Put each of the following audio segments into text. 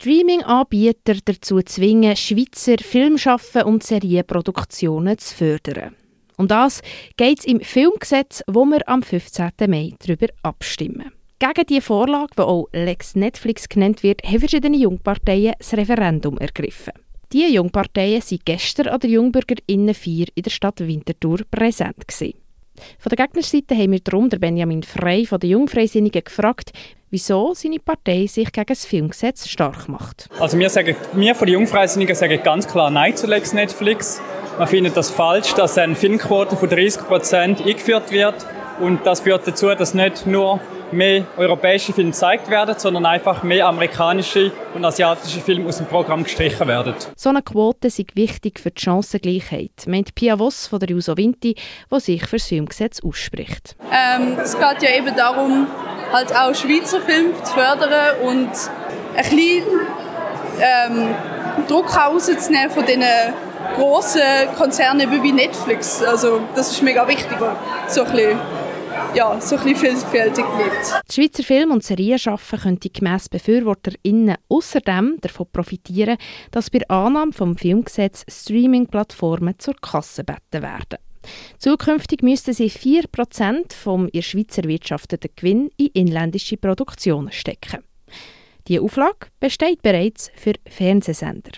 Streaming-Anbieter dazu zwingen, Schweizer Filmschaffen und Serienproduktionen zu fördern. Und das geht es im Filmgesetz, wo wir am 15. Mai darüber abstimmen. Gegen die Vorlage, die auch Lex Netflix genannt wird, haben verschiedene Jungparteien das Referendum ergriffen. Die Jungparteien waren gestern an der Jungbürgerinnenfeier in der Stadt Winterthur präsent. Gewesen. Von der Gegnerseite haben wir darum der Benjamin Frey von den Jungfreisinnigen gefragt, wieso seine Partei sich gegen das Filmgesetz stark macht. Also wir, sagen, wir von den Jungfreisinnigen sagen ganz klar Nein zu Lex Netflix. Man findet das falsch, dass eine Filmquote von 30 Prozent eingeführt wird. Und das führt dazu, dass nicht nur mehr europäische Filme gezeigt werden, sondern einfach mehr amerikanische und asiatische Filme aus dem Programm gestrichen werden. So eine Quote ist wichtig für die Chancengleichheit, meint Pia Voss von der Juso Vinti, die sich für das Filmgesetz ausspricht. Ähm, es geht ja eben darum, halt auch Schweizer Filme zu fördern und ein bisschen ähm, Druck rauszunehmen von diesen grossen Konzerne wie Netflix. Also das ist mega wichtig, so ein bisschen ja, so ein bisschen vielfältig bleibt. Die Schweizer Film- und Serienschaffen könnte gemäss BefürworterInnen außerdem davon profitieren, dass bei Annahme vom Filmgesetz Streaming-Plattformen zur Kasse beten werden. Zukünftig müssten sie 4% vom ihr Schweizer wirtschafteten Gewinn in inländische Produktionen stecken. Diese Auflage besteht bereits für Fernsehsender.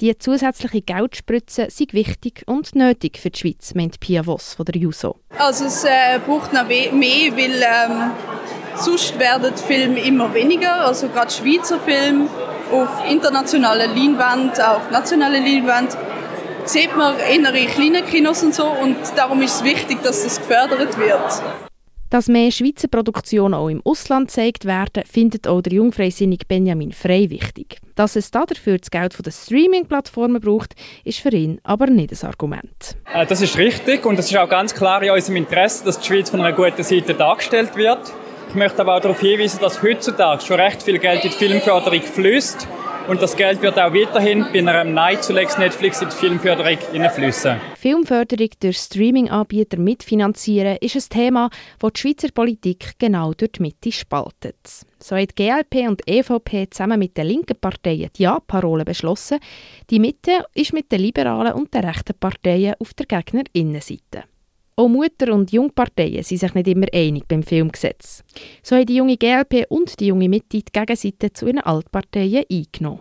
Die zusätzliche Geldspritze sei wichtig und nötig für die Schweiz, meint Pia Voss von der JUSO. Also es äh, braucht noch mehr, weil ähm, sonst werden Filme immer weniger, also gerade Schweizer Filme auf internationaler Leinwand, auf nationaler Leinwand sieht man in kleinen Kinos und so und darum ist es wichtig, dass das gefördert wird. Dass mehr Schweizer Produktionen auch im Ausland gezeigt werden, findet auch der jungfreisinnige Benjamin Frey wichtig. Dass es dafür das Geld von den Streaming-Plattformen braucht, ist für ihn aber nicht das Argument. Äh, das ist richtig und es ist auch ganz klar in unserem Interesse, dass die Schweiz von einer guten Seite dargestellt wird. Ich möchte aber auch darauf hinweisen, dass heutzutage schon recht viel Geld in die Filmförderung fließt und das Geld wird auch weiterhin bei einem Nein zu Lex Netflix in die Filmförderung hineinfließen. Filmförderung durch Streaming-Anbieter mitfinanzieren ist ein Thema, das die Schweizer Politik genau durch die Mitte spaltet. So hat GLP und EVP zusammen mit den linken Parteien die Ja-Parole beschlossen. Die Mitte ist mit den liberalen und den rechten Parteien auf der Gegnerinnenseite. Auch Mutter- und Jungparteien sind sich nicht immer einig beim Filmgesetz. So haben die junge GLP und die junge Mitte die Gegenseite zu ihren Altparteien eingenommen.